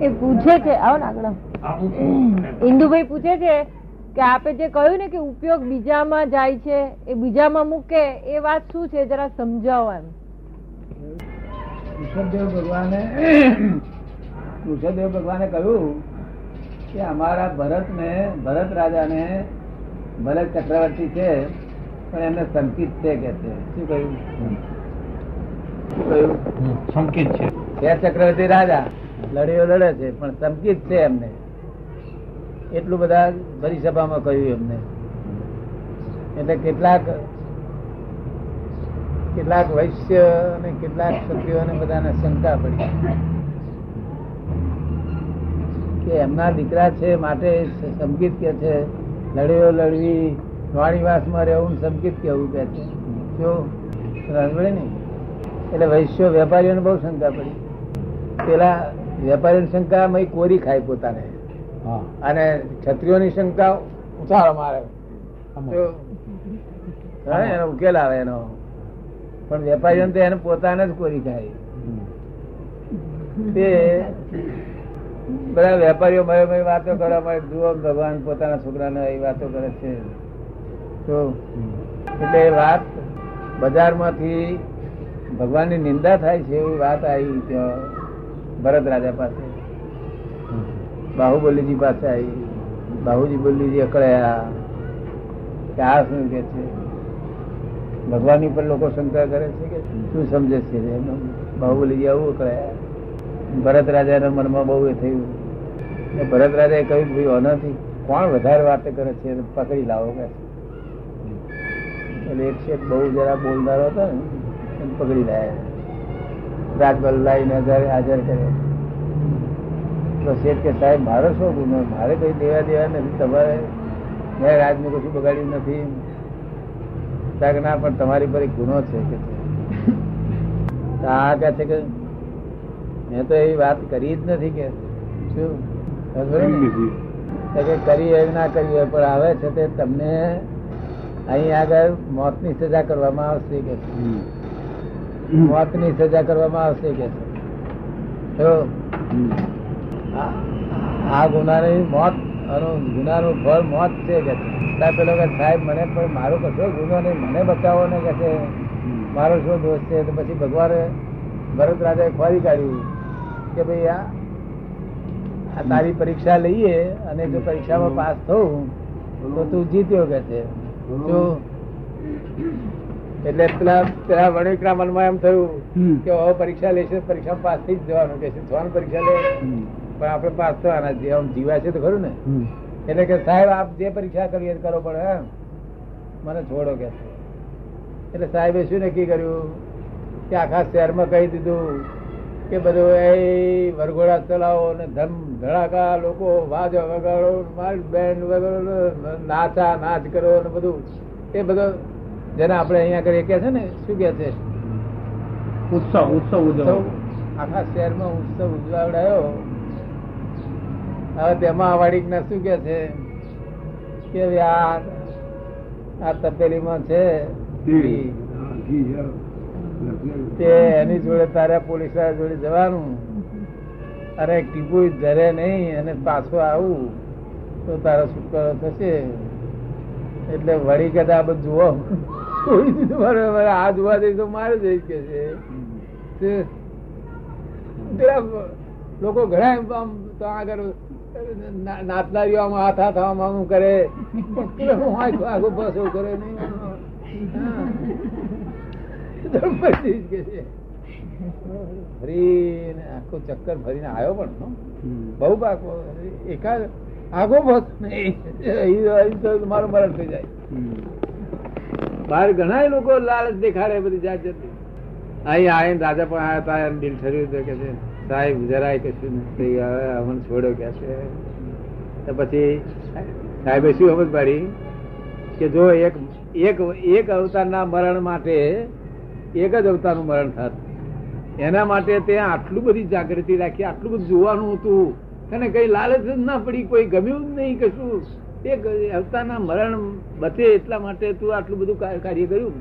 એ પૂછે છે આવો ને આગળ. ઇન્દુભાઈ પૂછે છે કે આપે જે કહ્યું ને કે ઉપયોગ બીજામાં જાય છે એ બીજામાં મૂકે એ વાત શું છે? જરા સમજાવો એમ. ઋષભદેવ ભગવાને ઋષભદેવ ભગવાને કહ્યું કે અમારા ભરત ને ભરત રાજાને ભરત ચક્રવર્તી છે પણ એમને સંકિત છે કે છે. શું કહ્યું? શું કહ્યું? સંકિત છે. છે ચક્રવર્તી રાજા? લડીઓ લડે છે, પણ સંકિત છે એમને. એટલું બધા ભરી કહ્યું એમને. એટલે કેટલાક કેટલાક વૈશ્ય અને કેટલાક ક્ષત્રિયોને બધાને શંકા પડી. કે એમના દીકરા છે માટે સંગીત કે છે લડ્યો લડવી, વાણીવાસમાં રહેવું સંગીત કેવું કે છે? જો ને એટલે વૈશ્યો વેપારીઓને બહુ શંકા પડી. પેલા વેપારીની શંકા મય કોરી ખાય પોતાને. અને ક્ષત્રિયોની શંકા ઉછાળો મારે. એનો ઉકેલ આવે એનો. પણ વેપારીઓ તો એને પોતાને જ કોરી ખાય. તે બધા વેપારીઓ મય મય વાતો કરવા મળે જુઓ ભગવાન પોતાના છોકરાને એ વાતો કરે છે. તો એટલે વાત બજારમાંથી ભગવાનની નિંદા થાય છે એવી વાત આવી ત્યાં. ભરત રાજા પાસે. બાહુબલીજી પાસે આવી. બાહુજી બોલીજી અકળાયા કે આ શું કે છે? ભગવાન ઉપર લોકો શંકા કરે છે કે શું સમજે છે બાહુબલીજી, આવું અકળાયા ભરત રાજાના મનમાં બહુ એ થયું. ને ભરત રાજાએ કહ્યું ભાઈ, આનાથી કોણ વધારે વાત કરે છે? પકડી લાવો કે એટલે એક શેઠ બહુ જરા બોલનારો હતો ને પકડી લાયા. રાજબલ લાવીને હાજર કર્યો તો શેઠ કે સાહેબ મારો શું ગુનો? મારે કઈ દેવા દેવા નથી. તમારે મેં રાજને કશું બગાડ્યું નથી. સાહેબ ના પણ તમારી પર એક ગુનો છે કે આ કે છે કે મેં તો એવી વાત કરી જ નથી કે. શું? કે કરી એવી ના કરી હોય પણ આવે છે તે તમને અહીં આગળ મોતની સજા કરવામાં આવશે કે છે. મોતની સજા કરવામાં આવશે કે આ- ગુના ગુનાની મોત ગુના ગુનાનું ફળ મોત છે કે પેલો કે સાહેબ મને પણ મારો કશો ગુનો નહીં મને બચાવો ને કે છે? મારો શું દોષ છે? તો પછી ભગવાને ભરત રાજાએ ખોરી કાઢ્યું કે ભાઈ આ આ તારી પરીક્ષા લઈએ અને જો પરીક્ષામાં પાસ થવું તો તું જીત્યો કે છે? જો એટલે પેલા પેલા વણિકના મનમાં એમ થયું કે હવે પરીક્ષા લેશે પરીક્ષા પાસ થઈ જ જવાનું કે છે જવાનું પરીક્ષા લે? પણ આપણે પાસ થવાના જ. આમ જીવા છે તો ખરું ને? એટલે કે સાહેબ આપ જે પરીક્ષા કરીએ કરો પણ એમ. મને છોડો કે. એટલે સાહેબે શું નક્કી કર્યું? કે આખા શહેરમાં કહી દીધું કે બધું એ વરઘોડા ચલાવો ને ધમ ધડાકા લોકો વાજો વગાડો માલ બેન્ડ વગાડો નાચા નાચ કરો ને બધું. એ બધું જેને આપણે અહીંયા આગળ કે છે ને શું કે છે? ઉત્સવ ઉત્સવ ઉજવ આખા શહેરમાં ઉત્સવ ઉજવાવડાયો. હવે તેમાં વાડીક ને શું કે છે? કે આ આ તપેલીમાં છે. તે એની જોડે તારે પોલીસવાળા જોડે જવાનું. અરે ટીપુ ધરે નહીં અને પાછો આવું. તો તારો છુટકારો થશે. એટલે વળી કદા બધું જુઓ. મારે મારે આ જોવા જઈશ તો મારે જઈશ કે છે. લોકો ઘણા આમ તો આગળ ના- આમ હાથ હાથ આમ આમ કરે. પણ આખો એવું કરે નહીં. પછી કે છે. ફરીને આખો ચક્કર ફરીને આવ્યો પણ બહુ પાકો, એકાદ આગો બસ નહીં. તો મારું મરણ થઈ જાય. બહાર ઘણા લોકો લાલચ દેખાડે બધી જાત જતી અહીં આવીને રાજા પણ આવ્યા હતા, એમ દિલ ઠર્યું કે છે, સાહેબ, જરાય કશું નથી. હવે અમને છોડો કે છે. તો પછી સાહેબે શું સમજ પાડી? કે જો એક એક એક અવતારના મરણ માટે, એક જ અવતારનું મરણ થાત. એના માટે તે આટલું બધી જાગૃતિ રાખી, આટલું બધું જોવાનું હતું. અને કઈ લાલચ જ ના પડી, કોઈ ગમ્યું જ નહીં કશું. એક અવતારના મરણ બચે એટલા માટે તું આટલું બધું કાર્ય કર્યું?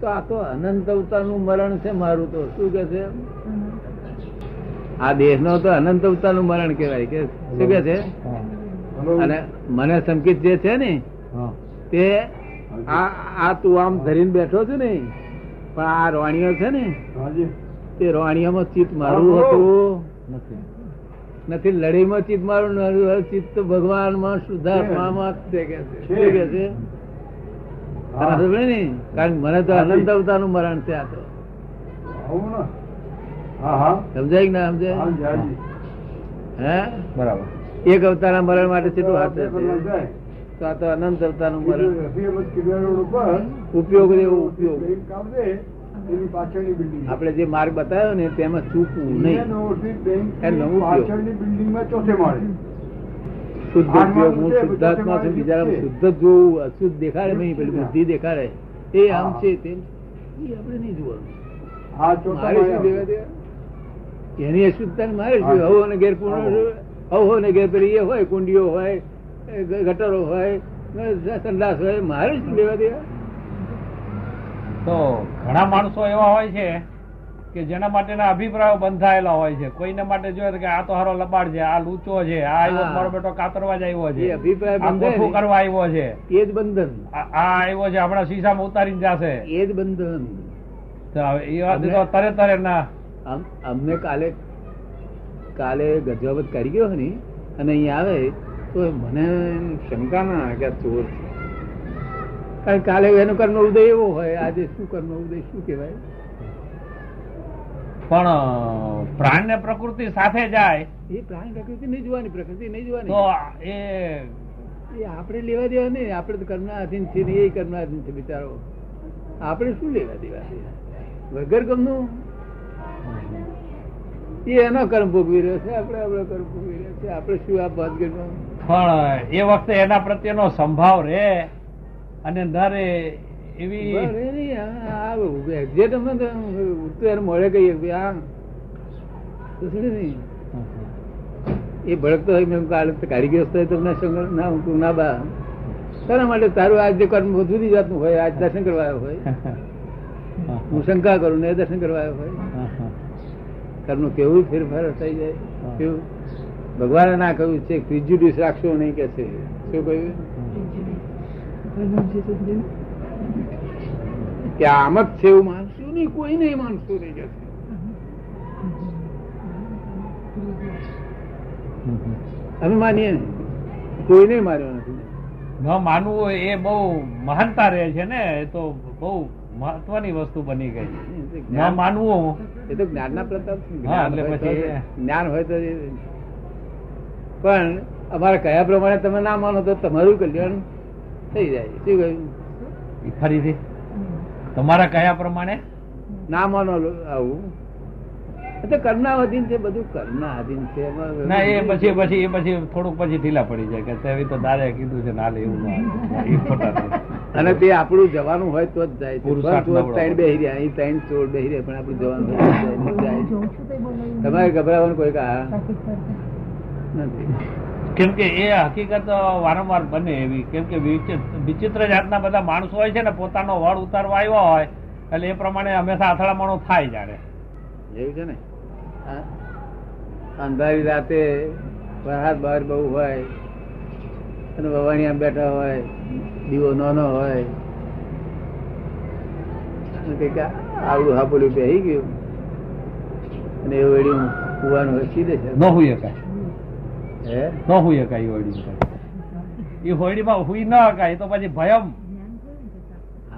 તો આ તો અનંત અવતારનું મરણ છે મારું તો. શું કે છે? આ દેહ નો તો અનંત અવતારનું મરણ કહેવાય કે શું કે છે? અને મને સંકેત જે છે ને તે આ આ તું આમ ધરીને બેઠો છું ને પણ આ રોણીઓ છે ને તે રોણીઓમાં ચિત્ત મારું હતું. નથી. નથી લડીમાં ચિત્ત મારું ચિત્ત તો ભગવાનમાં શુદ્ધાત્મામાં છે. કે છે. શું કે છે? તને ખબર ને કારણ મને તો અનંત અવતારનું મરણ છે આ તો ને? સમજાય કે ના સમજાય. હે બરાબર. એક અવતારના મરણ માટે કેટલું હાથ તો આ તો અનંત અવતારનું મરણ. ઉપયોગ ઉપયોગ. એની પાછળની બિલ્ડિંગ આપણે જે માર્ગ બતાવ્યો ને તેમાં ચૂકવું નહીં. પાછળની બિલ્ડિંગમાં ચોથે માળે. શુદ્ધ ઉપયોગ હું શુદ્ધાત્મા છું બીજા શુદ્ધ જોવું અશુદ્ધ દેખાડે નહીં પેલી બુદ્ધિ દેખાડે. એ આમ છે તેમ. એ આપણે નહીં જોવાનું? એની અશુદ્ધતા મારે જોયું. હવો ને ઘેર હવો. હવો ને ઘેર પેલી એ હોય કુંડીઓ હોય ગટરો હોય સંદાસ હોય મારે શું લેવા દેવા? તો ઘણા માણસો એવા હોય છે કે જેના માટેના અભિપ્રાયો બંધાયેલા હોય છે. કોઈને માટે જોયે કે આ તો હારો લબાડ છે આ લૂચો છે આ આવ્યો મારો બેટો કાતરવા જ આવ્યો છે. અભિપ્રાય કરવા આવ્યો છે. એ જ બંધન. આ આવ્યો છે આપણા શીશામાં ઉતારી જશે. એ જ બંધન. એ વાત તો તરે તરે ના. અમને કાલે કાલે ગજવાબત કરી ગયો ને અને અહીં આવે તો મને શંકા ના કે ચોર છે. કારણ કાલે એનો કર્મ ઉદય એવો હોય આજે શું કર્મ ઉદય શું કહેવાય? પણ પ્રાણ ને પ્રકૃતિ સાથે જાય. એ પ્રાણ પ્રકૃતિ નહીં જોવાની પ્રકૃતિ નહીં તો જોવાની એ એ આપણે લેવા દેવા નહીં આપણે તો કર્મના અધીન છે ને એ કર્મના અધીન છે બિચારો. આપણે શું લેવા દેવા? વગર ગમનું? એ એનો કર્મ ભોગવી રહ્યો છે આપણે આપણો કર્મ ભોગવી રહ્યો છે આપણે શું આ ભાતગઢમાં પણ એ વખતે એના પ્રત્યેનો સંભાવ રે. અને ન એવી આ અમે તો મળે કહીએ આ એ ભડકતો હોય મેં કાલે કારીગર હોય તમને ના હું ના બા. તારા માટે તારું આજ જે કર્મ જુદી જાતનું હોય, આજ દર્શન કરવા આવ્યો હોય. હું શંકા કરું ને દર્શન કરવા આવ્યો હોય. કર્મનું કેવું ફેરફાર થઈ જાય? કેવું? ભગવાને ના કહ્યું છે પ્રિજ્યુડિસ રાખશો નહીં કે છે. શું કહ્યું? કે આમ જ છે એવું માનશું નહીં કોઈ નહીં માનશું નહીં જશે. અમે માનીએ ને કોઈને માર્યો નથી. ન માનવું એ બહુ મહાનતા રહે છે ને એ તો બહુ મહત્વની વસ્તુ બની ગઈ. ન માનવું એ તો જ્ઞાનના પ્રતાપ જ્ઞાન હોય પછી જ્ઞાન હોય તો પણ અમારા કયા પ્રમાણે તમે ના માનો તો તમારું કલ્યાણ થઈ જાય. શું કહ્યું? ફરીથી? તમારા કયા પ્રમાણે? ના માનો આવું. તો અધીન છે બધું કર્મના અધીન છે ના એ પછી પછી એ પછી થોડુંક પછી ઢીલા પડી જાય કે તેવી તો દાદે કીધું છે નાલે એવું ના એ ખોટા અને તે આપણું જવાનું હોય તો જ જાય. ત્રણ બેહી રહ્યા અહીં ત્રણ ચોર બેહી રહ્યા પણ આપણું જવાનું જાય તમારે ગભરાવાનું કોઈ કા નથી. કેમ કે એ હકીકત વારંવાર બને એવી. કેમ કે વિચિત્ર જાતના બધા માણસો હોય છે ને પોતાનો વળ ઉતારવા આવ્યો હોય એટલે એ પ્રમાણે હંમેશા અથડામણો થાય જાણે. એવું છે ને? હા? અંધારી રાતે પ્રહાર બહાર બહુ હોય અને વવાણિયા બેઠા હોય દીવો નાનો હોય. આવડું હાપોલું પહેરી ગયું. અને એ વળી કુવાનું હોય સીધે છે ન હોય હે ન હુઈ હકાય હોળી એ હોળીમાં હુઈ ન હકાય તો પછી ભયમ.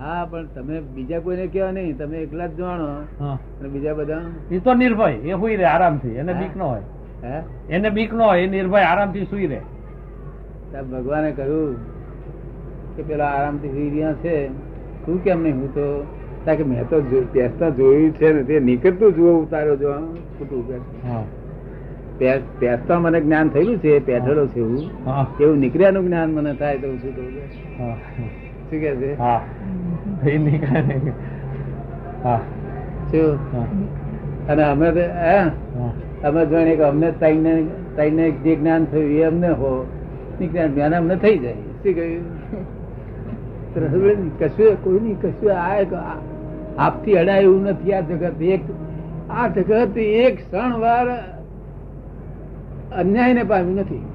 હા પણ તમે બીજા કોઈને કહો નહીં તમે એકલા જ જાણો બીજા બધા? એ તો નિર્ભય એ હુઈ રહે આરામથી એને બીક ન હોય. હે? એને બીક ન હોય એ નિર્ભય આરામથી સુઈ રહે. ભગવાને કહ્યું કે પેલા આરામથી સુઈ રહ્યા છે. તું કેમ નહીં? હું તો કે મેં તો જોયું છે ને તે નીકળતું જુઓ ઉતાર્યો જો ખોટું પેસતા મને જ્ઞાન થયેલું છે પેઠેલો છે એવું હા. એવું નીકળ્યાનું જ્ઞાન મને થાય તો શું કહું શું કે છે? હા. નહીં. હા. શું? અને અમે અમે જાણીએ કે અમને તાઈને તાઈને જે જ્ઞાન થયું એ અમને હો. નીકળ્યા જ્ઞાન અમને થઈ જાય. શું કહ્યું? કશું કોઈ નહીં કશું આ- આપથી અડાય એવું નથી આ જગત. એક આ જગત એક ક્ષણ વાર અન્યાયને પામ્યું નથી.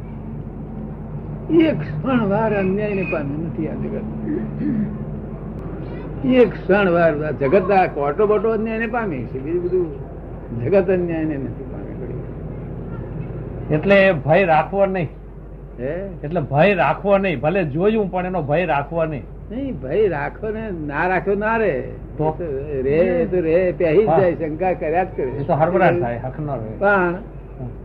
એક ક્ષણ વાર અન્યાયને પામ્યું નથી આ જગત. એક ક્ષણ વાર જગત આ કોટો બોટો અન્યાયને પામે છે. બીજું બધું જગત અન્યાયને નથી પામી એટલે ભય રાખવો નહીં. હે? એટલે ભય રાખવો નહીં. ભલે જોયું પણ એનો ભય રાખવો નહીં. નહીં ભાઈ રાખો ને ના રાખ્યો ના રે. તો? રે તો રે પહેરી જ જાય શંકા કર્યા જ કરે. તો હરબરાટ થાય હક ન રહે. પણ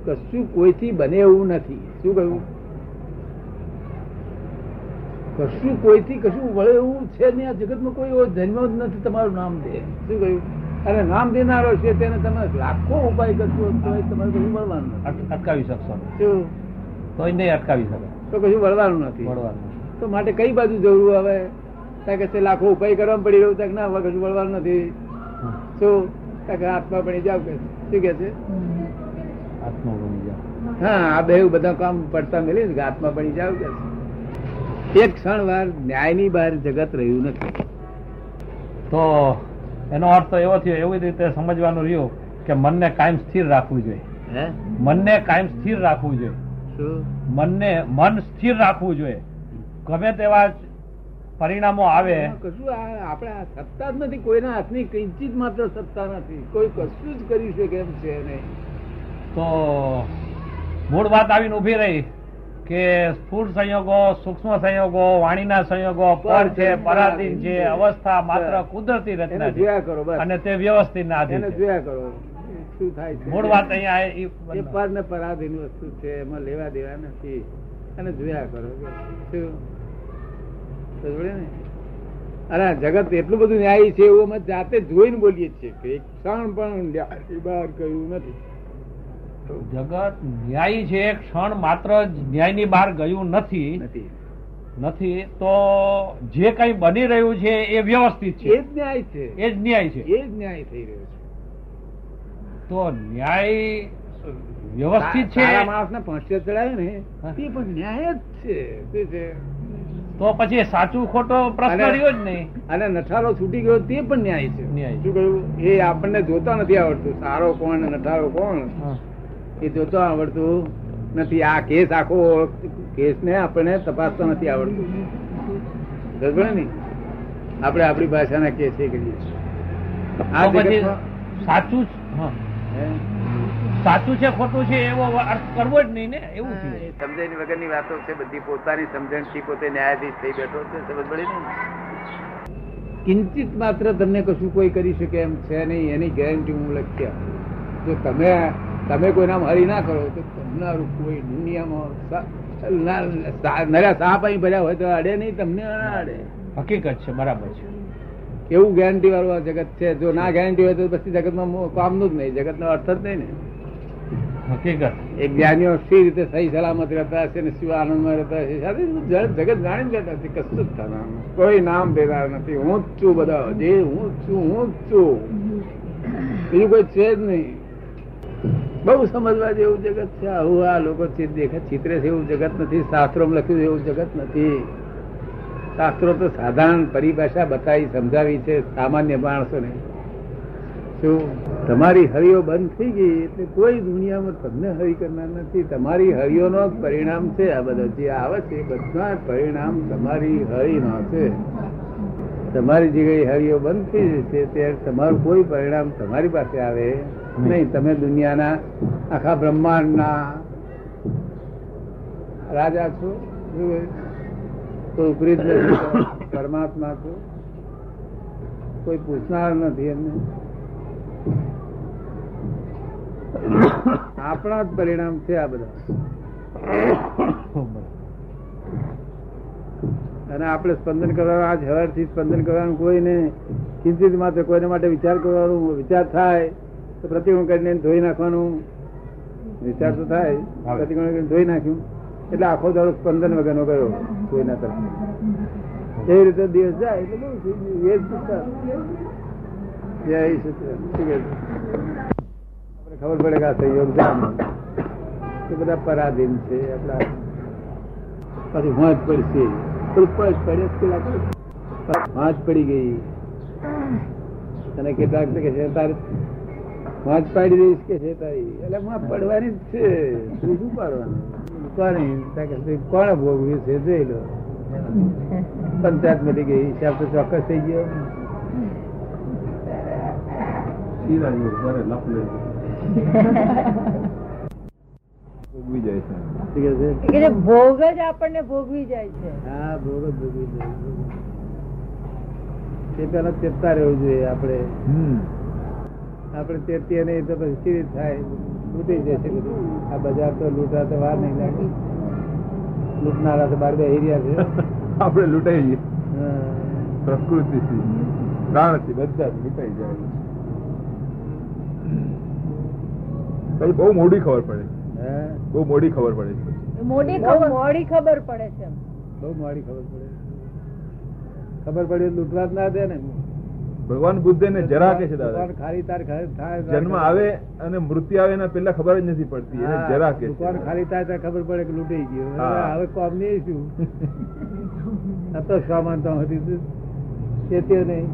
કશું કોઈથી બને એવું નથી. શું કહ્યું? કશું કોઈથી કશું વળે એવું છે નહીં આ જગતમાં કોઈ એવો જન્મ્યો જ નથી તમારું નામ દે. શું કહ્યું? અને નામ દેનારો છે તેને તમે લાખો ઉપાય કરશો તો તમારે કશું વળવાનું અટકાવી શકશો. શું? તોય નહીં અટકાવી શકે. તો કશું વળવાનું નથી. વળવાનું તો માટે કઈ બાજુ જરૂર આવે ત્યાં કે છે લાખો ઉપાય કરવા પડી રહ્યું ત્યાં ના હવે કશું વળવાનું નથી. શું? ત્યાં આત્મા પડી જાવ કે શું કે છે? આત્મા બની જાવ હા. આ બે બધા કામ પડતા મેલી ને આત્મા બની જાવ કે એક ક્ષણ વાર ન્યાયની બહાર જગત રહ્યું નથી. તો એનો અર્થ એવો થયો એવી રીતે સમજવાનું રહ્યું કે મનને કાયમ સ્થિર રાખવું જોઈએ. મનને કાયમ સ્થિર રાખવું જોઈએ. મનને મન સ્થિર રાખવું જોઈએ. ગમે તેવા પરિણામો આવે. કશું આપણે સત્તા જ નથી. કોઈના હાથની કિંચિત માત્ર સત્તા નથી. કોઈ કશું જ કરી શકે એમ છે નહીં. તો મૂળ વાત આવીને ઊભી રહી કે સ્થૂળ સંયોગો સૂક્ષ્મ સંયોગો વાણીના સંયોગો પર છે પરાધીન છે અવસ્થા માત્ર કુદરતી રચના જોયા કરો અને તે વ્યવસ્થિત ના જોયા કરો. શું થાય છે? મૂળ વાત અહીંયા એ પર ને પરાધીન વસ્તુ છે એમાં લેવા દેવા નથી. અને જોયા કરો શું? અરે જગત એટલું બધું ન્યાયી છે એવું અમે જાતે જોઈને બોલીએ છીએ કે ક્ષણ પણ બહાર કહ્યું નથી. જગત ન્યાયી છે ક્ષણ માત્ર ન્યાયની બહાર ગયું નથી. નથી. તો જે કઈ બની રહ્યું છે એ વ્યવસ્થિત એ જ ન્યાય છે. એ જ ન્યાય છે. એ જ ન્યાય થઈ રહ્યો તો ન્યાય વ્યવસ્થિત છે. માણસ ને પહોંચે ચડાય ને એ પણ ન્યાય જ છે. તો પછી સાચું ખોટો પ્રશ્ન રહ્યો જ નહીં. અને નઠારો છૂટી ગયો તે પણ ન્યાય છે. ન્યાય. શું કહ્યું? એ આપણને જોતા નથી આવડતું. સારો કોણ નઠારો કોણ? એ જોતો આવડતું નથી. આ કેસ આખો કેસ ને આપણે તપાસતો નથી આવડતું. સમજો ને? આપણે આપણી ભાષાના કેસ એ કરીએ સાચું? સાચું છે ખોટું છે એવો અર્થ કરવો જ નહીં ને. એવું સમજણ વગરની વાતો છે બધી પોતાની સમજણથી પોતે ન્યાયાધીશ થઈ બેઠો છે સમજ પડી ને? કિંચિત માત્ર તમને કશું કોઈ કરી શકે એમ છે નહીં એની ગેરંટી હું લખી આપું. જો તમે તમે કોઈના હરી ના કરો તો તમને કોઈ દુનિયામાં નર્યા સાપ અહીં ભર્યા હોય તો અડે નહીં તમને અડે હકીકત છે બરાબર છે. એવું ગેરંટી વાળું આ જગત છે. જો ના ગેરંટી હોય તો પછી જગતમાં કામનું જ નહીં જગતનો અર્થ જ નહીં ને. હકીકત. એ જ્ઞાનીઓ સી રીતે સહી સલામત રહેતા હશે ને શિવ આનંદમાં રહેતા હશે સાથે જગત જાણી જ લેતા હશે કશું જ થતા કોઈ નામ દેનાર નથી. હું જ છું બધા. જે હું જ છું હું જ છું. બીજું કોઈ છે જ નહીં. બહુ સમજવા જેવું જગત છે. આવું આ લોકો દેખે, ચિત્રે છે એવું જગત નથી. શાસ્ત્રોમાં લખ્યું એવું જગત નથી. શાસ્ત્રો તો સાધારણ પરિભાષા બતાવી, સમજાવી છે સામાન્ય માણસોને. શું? તમારી હરિયો બંધ થઈ ગઈ એટલે કોઈ દુનિયામાં તમને હરી કરનાર નથી. તમારી હરિયોનો જ પરિણામ છે આ બધા. જે આવે છે બધા પરિણામ તમારી હરિનો છે. તમારી જે કઈ હરિયો બંધ થઈ જશે ત્યારે તમારું કોઈ પરિણામ તમારી પાસે આવે. નહીં. તમે દુનિયાના આખા બ્રહ્માંડના રાજા છો કોઈ ઉપરી નથી, પરમાત્મા છો. કોઈ પૂછનાર નથી એમને. આપણા જ પરિણામ છે આ બધા. અને આપણે સ્પંદન કરવાનું આજ હવારથી સ્પંદન કરવાનું કોઈને ચિંતિત માત્ર કોઈને માટે વિચાર કરવાનું, વિચાર થાય. તો પ્રતિકોણ કરીને ધોઈ નાખવાનું વિચાર તો થાય. પ્રતિકોણ કરીને ધોઈ નાખ્યું. એટલે આખો દાડો સ્પંદન વગરનો ગયો કોઈના તરફ. એ રીતે દિવસ જાય એટલે એ જ જય? આપણે ખબર પડે કે આ સહયોગ છે એ બધા પરાધીન છે આપણા. પછી વાંચ પડશે. વાંચ પડી ગઈ. અને કેટલાક કે તારે મોજ પાડી દઈશ કે છે તારી. એટલે માં પડવાની જ છે. તું શું પાડવાનું? કોને કોણ ભોગવ્યું છે? જોઈ લો. પંચાયત મળી ગઈ હિસાબ તો ચોક્કસ થઈ ગયો. ભોગવી ભોગ જ આપણને ભોગવી જાય છે. હા ભોગ જ ભોગવી જાય. તે પેલા ચેતતા રહેવું જોઈએ આપણે. આપણે ચેતીએ નહીં તો પછી સ્થિર થાય લૂટી જશે બધું. આ બજાર તો લૂંટા તો વાર નહીં લાગે. લૂંટનારા તો બાર બે એરિયા છે. આપણે લૂંટાઈ જઈએ. પ્રકૃતિથી. પ્રાણથી બધા લૂંટાઈ જાય. પછી બહુ મોડી ખબર પડે. બહુ મોડી ખબર પડે. છે મોડી ખબર મોડી ખબર પડે છે એમ. બહુ મોડી ખબર પડે. ખબર પડે લૂંટવા જ ના દે ને. ભગવાન બુદ્ધે ને જરા કે છે દાદા? ખાલી તાર થાય જન્મ આવે અને મૃત્યુ આવે એના પેલા ખબર જ નથી પડતી એને જરા કે ભગવાન ખાલી થાય ત્યારે ખબર પડે કે લૂંટાઈ ગયો. હવે કોમ નહીં શું? હતો સામાન તો હતી તેથી નહીં.